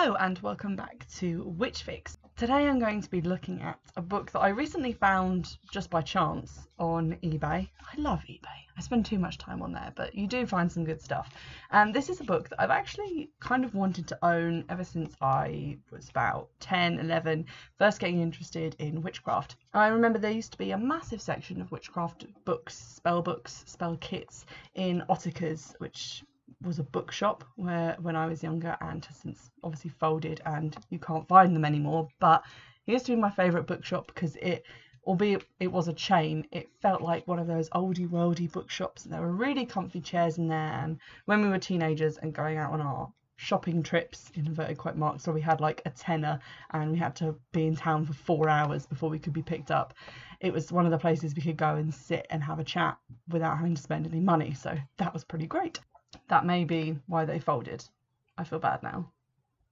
Hello and welcome back to Witch Fix. Today I'm going to be looking at a book that I recently found just by chance on eBay. I love eBay. I spend too much time on there, but you do find some good stuff. And this is a book that I've actually kind of wanted to own ever since I was about 10, 11, first getting interested in witchcraft. I remember there used to be a massive section of witchcraft books, spell books, spell kits in Ottakar's, which was a bookshop where when I was younger and has since obviously folded and you can't find them anymore. But it used to be my favourite bookshop because it, albeit it was a chain, it felt like one of those oldie worldy bookshops. There were really comfy chairs in there. And when we were teenagers and going out on our shopping trips in inverted quote marks we had like a tenner and we had to be in town for four hours before we could be picked up it was one of the places we could go and sit and have a chat without having to spend any money so that was pretty great that may be why they folded. I feel bad now.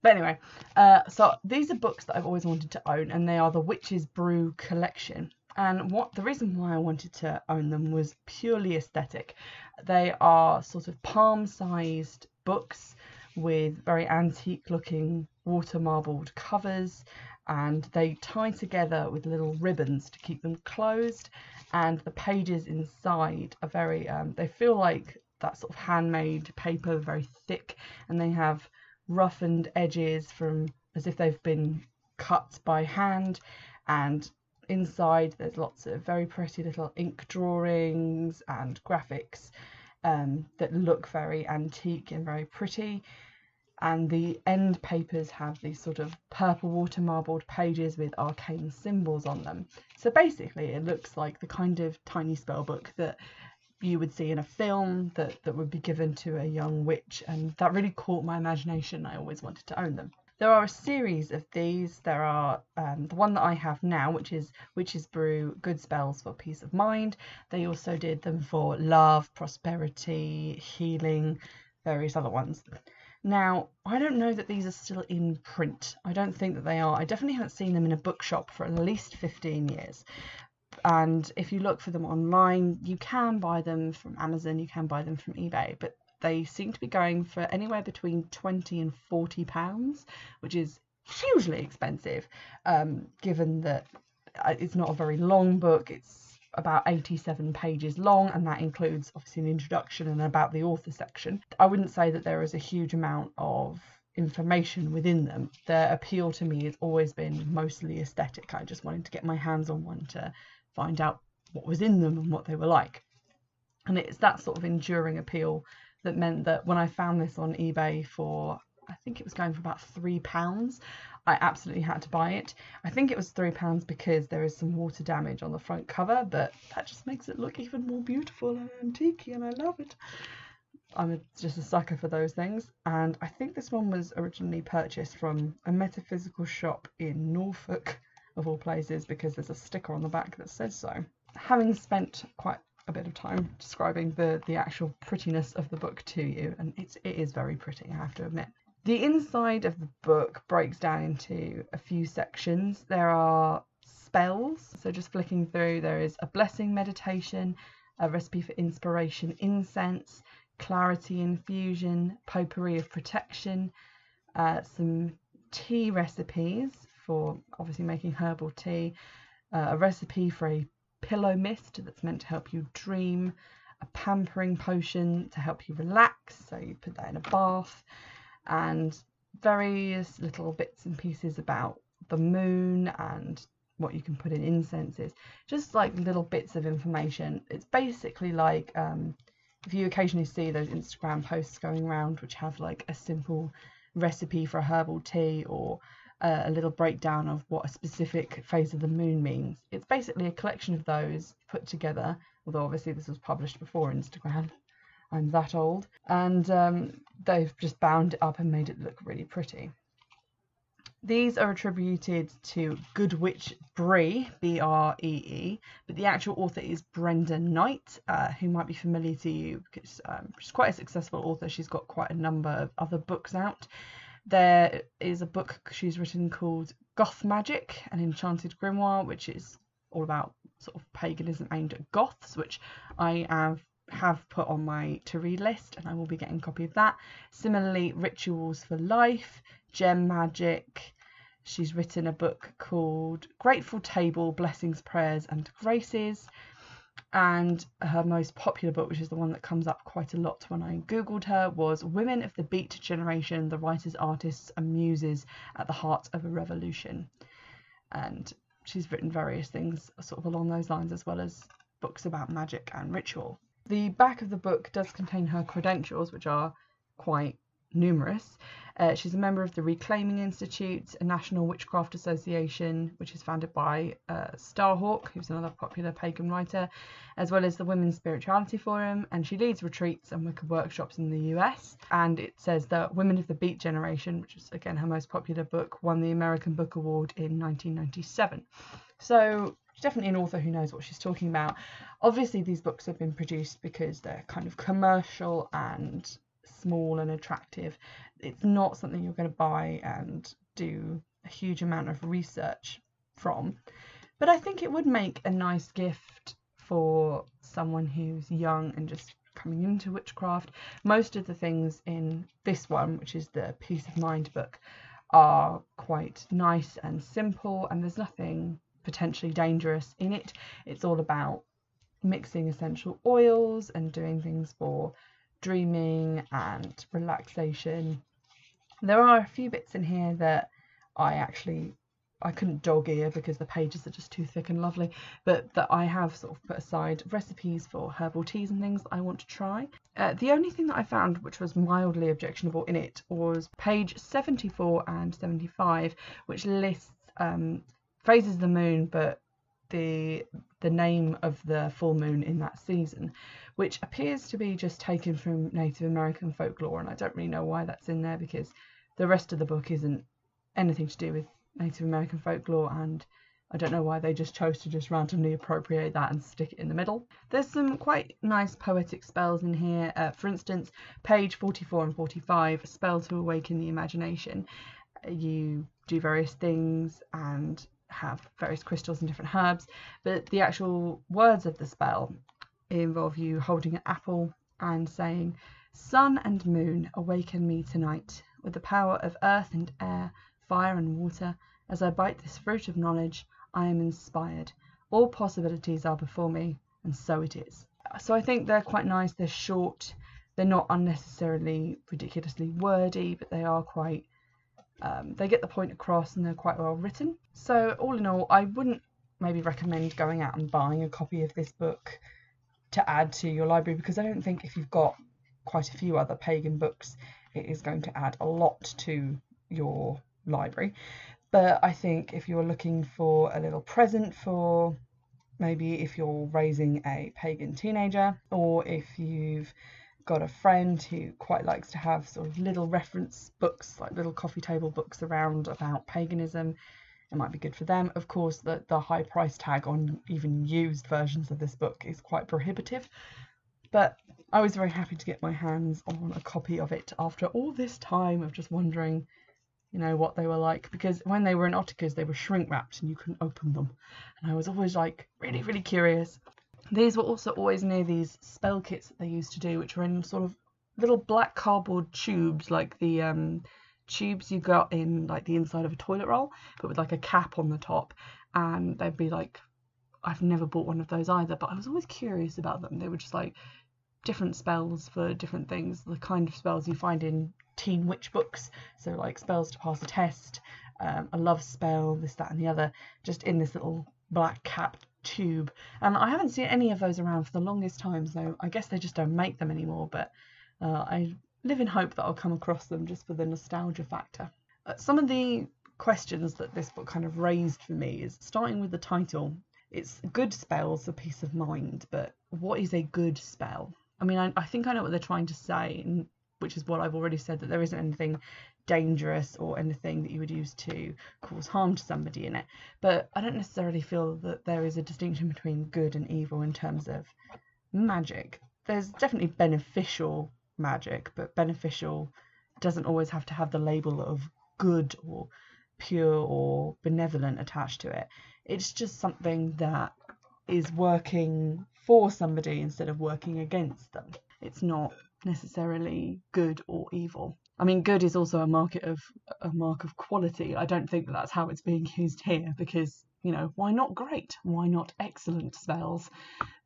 But anyway, uh, so these are books that I've always wanted to own, and they are the Witch's Brew collection. And what the reason why I wanted to own them was purely aesthetic. They are sort of palm-sized books with very antique-looking water marbled covers, and they tie together with little ribbons to keep them closed. And the pages inside are very, um, they feel like that sort of handmade paper, very thick, and they have roughened edges from as if they've been cut by hand. And inside, there's lots of very pretty little ink drawings and graphics um, that look very antique and very pretty. And the end papers have these sort of purple water marbled pages with arcane symbols on them. So basically, it looks like the kind of tiny spell book that you would see in a film that, that would be given to a young witch, and that really caught my imagination. I always wanted to own them. There are a series of these. There are um, the one that I have now, which is Witch's Brew Good Spells for Peace of Mind. They also did them for love, prosperity, healing, various other ones. Now, I don't know that these are still in print. I don't think that they are. I definitely haven't seen them in a bookshop for at least 15 years and if you look for them online, you can buy them from Amazon, you can buy them from eBay, but they seem to be going for anywhere between 20 and 40 pounds, which is hugely expensive, um, given that uh, it's not a very long book. It's about 87 pages long, and that includes obviously an introduction and about the author section. I wouldn't say that there is a huge amount of information within them. Their appeal to me has always been mostly aesthetic. I just wanted to get my hands on one to find out what was in them and what they were like. And it's that sort of enduring appeal that meant that when I found this on eBay for, I think it was going for about three pounds, I absolutely had to buy it. I think it was three pounds because there is some water damage on the front cover, but that just makes it look even more beautiful and antique, and I love it. I'm just a sucker for those things. And I think this one was originally purchased from a metaphysical shop in Norfolk of all places because there's a sticker on the back that says so. Having spent quite a bit of time describing the, the actual prettiness of the book to you, and it's, it is very pretty, I have to admit. The inside of the book breaks down into a few sections. There are spells, so just flicking through, there is a blessing meditation, a recipe for inspiration incense, clarity infusion, potpourri of protection, uh, some tea recipes, for obviously making herbal tea, uh, a recipe for a pillow mist that's meant to help you dream, a pampering potion to help you relax, so you put that in a bath, and various little bits and pieces about the moon and what you can put in incenses, just like little bits of information. It's basically like um, if you occasionally see those Instagram posts going around which have like a simple recipe for a herbal tea or uh, a little breakdown of what a specific phase of the moon means. It's basically a collection of those put together, although obviously this was published before Instagram. I'm that old. And um, they've just bound it up and made it look really pretty. These are attributed to Good Witch Bree, B R E E, but the actual author is Brenda Knight, uh, who might be familiar to you because um, she's quite a successful author. She's got quite a number of other books out. There is a book she's written called Goth Magic, an Enchanted Grimoire, which is all about sort of paganism aimed at goths, which I have have put on my to read list and I will be getting a copy of that. Similarly, Rituals for Life, Gem Magic. She's written a book called Grateful Table Blessings, Prayers, and Graces. And her most popular book, which is the one that comes up quite a lot when I googled her, was Women of the Beat Generation The Writers, Artists, and Muses at the Heart of a Revolution. And she's written various things sort of along those lines, as well as books about magic and ritual. The back of the book does contain her credentials, which are quite numerous. Uh, she's a member of the Reclaiming Institute, a national witchcraft association, which is founded by uh, Starhawk, who's another popular pagan writer, as well as the Women's Spirituality Forum. And she leads retreats and Wicca workshops in the US. And it says that Women of the Beat Generation, which is again her most popular book, won the American Book Award in 1997. So she's definitely an author who knows what she's talking about. Obviously, these books have been produced because they're kind of commercial and small and attractive. It's not something you're going to buy and do a huge amount of research from. But I think it would make a nice gift for someone who's young and just coming into witchcraft. Most of the things in this one, which is the Peace of Mind book, are quite nice and simple, and there's nothing potentially dangerous in it. It's all about mixing essential oils and doing things for dreaming and relaxation. There are a few bits in here that I actually I couldn't dog ear because the pages are just too thick and lovely, but that I have sort of put aside recipes for herbal teas and things that I want to try. Uh, the only thing that I found which was mildly objectionable in it was page 74 and 75, which lists um, of the moon, but the the name of the full moon in that season, which appears to be just taken from Native American folklore, and I don't really know why that's in there because the rest of the book isn't anything to do with Native American folklore, and I don't know why they just chose to just randomly appropriate that and stick it in the middle. There's some quite nice poetic spells in here. Uh, for instance, page 44 and 45, spell to awaken the imagination. You do various things and have various crystals and different herbs, but the actual words of the spell involve you holding an apple and saying, Sun and moon, awaken me tonight with the power of earth and air, fire and water. As I bite this fruit of knowledge, I am inspired. All possibilities are before me, and so it is. So I think they're quite nice. They're short. They're not unnecessarily ridiculously wordy, but they are quite um, they get the point across and they're quite well written. So, all in all, I wouldn't maybe recommend going out and buying a copy of this book to add to your library because I don't think if you've got quite a few other pagan books, it is going to add a lot to your library. But I think if you're looking for a little present for maybe if you're raising a pagan teenager or if you've got a friend who quite likes to have sort of little reference books, like little coffee table books around about paganism. It might be good for them. Of course, the, the high price tag on even used versions of this book is quite prohibitive, but I was very happy to get my hands on a copy of it after all this time of just wondering, you know, what they were like. Because when they were in Ottakar's, they were shrink wrapped and you couldn't open them. And I was always like really, really curious. These were also always near these spell kits that they used to do, which were in sort of little black cardboard tubes, like the um, tubes you got in like the inside of a toilet roll, but with like a cap on the top. And they'd be like, I've never bought one of those either, but I was always curious about them. They were just like different spells for different things, the kind of spells you find in teen witch books. So like spells to pass a test, um, a love spell, this, that, and the other, just in this little black cap tube. And I haven't seen any of those around for the longest time, so I guess they just don't make them anymore. But uh, I live in hope that I'll come across them just for the nostalgia factor. Uh, some of the questions that this book kind of raised for me is starting with the title. It's good spells for peace of mind, but what is a good spell? I mean, I, I think I know what they're trying to say, which is what I've already said that there isn't anything dangerous or anything that you would use to cause harm to somebody in it. But I don't necessarily feel that there is a distinction between good and evil in terms of magic. There's definitely beneficial magic, but beneficial doesn't always have to have the label of good or pure or benevolent attached to it. It's just something that is working for somebody instead of working against them. It's not necessarily good or evil. I mean, good is also a market of a mark of quality. I don't think that that's how it's being used here because you know why not great, why not excellent spells?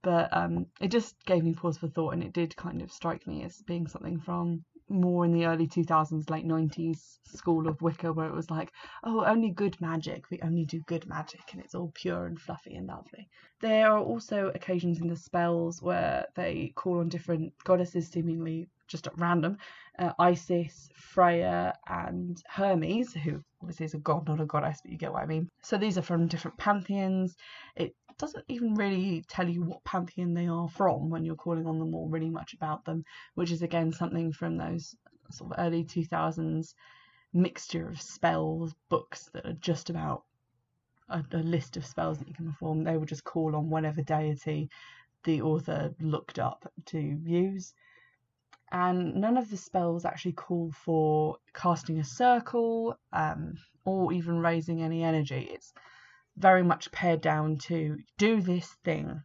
But um, it just gave me pause for thought, and it did kind of strike me as being something from more in the early 2000s, late 90s school of Wicca, where it was like, oh, only good magic. We only do good magic, and it's all pure and fluffy and lovely. There are also occasions in the spells where they call on different goddesses, seemingly just at random uh, Isis, Freya, and Hermes, who obviously is a god, not a goddess, but you get what I mean. So these are from different pantheons. It doesn't even really tell you what pantheon they are from when you're calling on them or really much about them, which is again something from those sort of early 2000s mixture of spells books that are just about a, a, list of spells that you can perform. They would just call on whatever deity the author looked up to use. And none of the spells actually call for casting a circle um, or even raising any energy. It's very much pared down to do this thing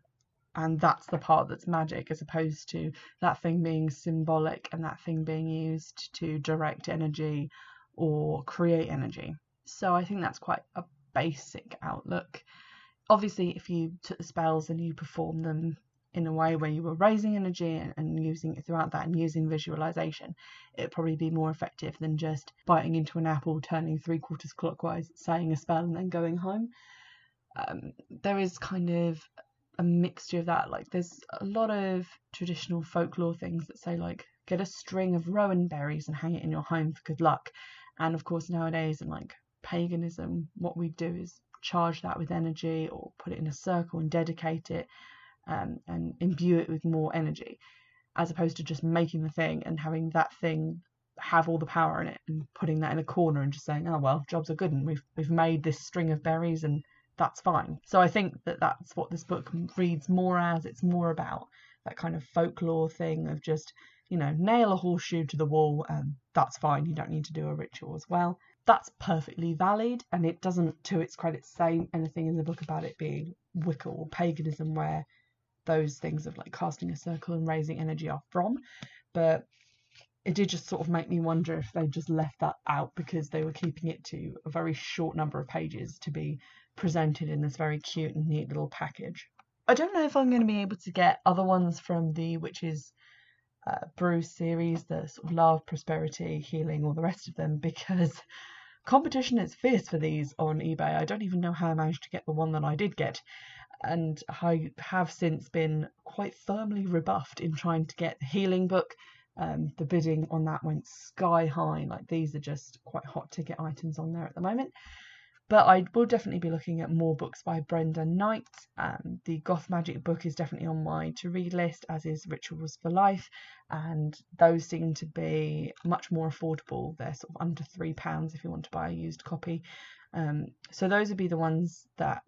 and that's the part that's magic as opposed to that thing being symbolic and that thing being used to direct energy or create energy. So I think that's quite a basic outlook. Obviously, if you took the spells and you perform them in a way where you were raising energy and, and using it throughout that and using visualization, it'd probably be more effective than just biting into an apple, turning three quarters clockwise, saying a spell, and then going home um, there is kind of a mixture of that. Like there's a lot of traditional folklore things that say like get a string of rowan berries and hang it in your home for good luck. And of course nowadays in like paganism, what we do is charge that with energy or put it in a circle and dedicate it um, and imbue it with more energy, as opposed to just making the thing and having that thing have all the power in it and putting that in a corner and just saying, oh well, jobs are good and we've we've made this string of berries and that's fine. So I think that that's what this book reads more as. It's more about that kind of folklore thing of just, you know, nail a horseshoe to the wall and that's fine. You don't need to do a ritual as well. That's perfectly valid and it doesn't, to its credit, say anything in the book about it being Wicca or paganism where those things of like casting a circle and raising energy are from. But it did just sort of make me wonder if they just left that out because they were keeping it to a very short number of pages to be presented in this very cute and neat little package. I don't know if I'm going to be able to get other ones from the Witches uh, Brew series, the sort of love, prosperity, healing, all the rest of them, because competition is fierce for these on eBay. I don't even know how I managed to get the one that I did get. And I have since been quite firmly rebuffed in trying to get the healing book. Um, the bidding on that went sky high. Like these are just quite hot ticket items on there at the moment. But I will definitely be looking at more books by Brenda Knight. Um, the Goth Magic book is definitely on my to read list, as is Rituals for Life, and those seem to be much more affordable. They're sort of under £3 if you want to buy a used copy. Um, so those would be the ones that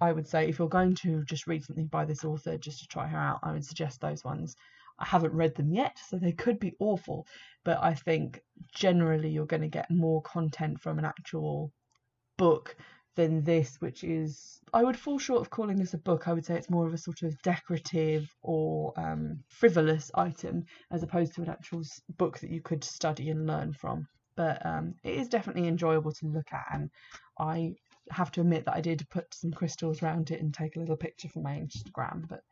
I would say if you're going to just read something by this author just to try her out, I would suggest those ones. I haven't read them yet, so they could be awful, but I think generally you're going to get more content from an actual book than this, which is I would fall short of calling this a book. I would say it's more of a sort of decorative or um, frivolous item as opposed to an actual book that you could study and learn from. But um, it is definitely enjoyable to look at, and I have to admit that I did put some crystals around it and take a little picture for my Instagram. But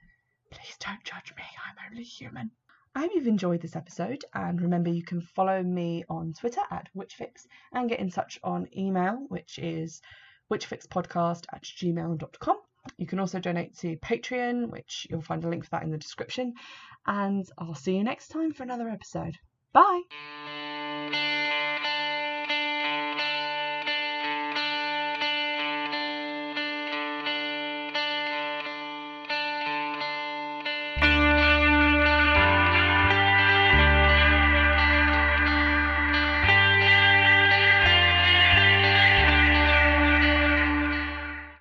please don't judge me, I'm only human. I hope you've enjoyed this episode, and remember you can follow me on Twitter at Witchfix and get in touch on email, which is witchfixpodcast at gmail.com. You can also donate to Patreon, which you'll find a link for that in the description. And I'll see you next time for another episode. Bye!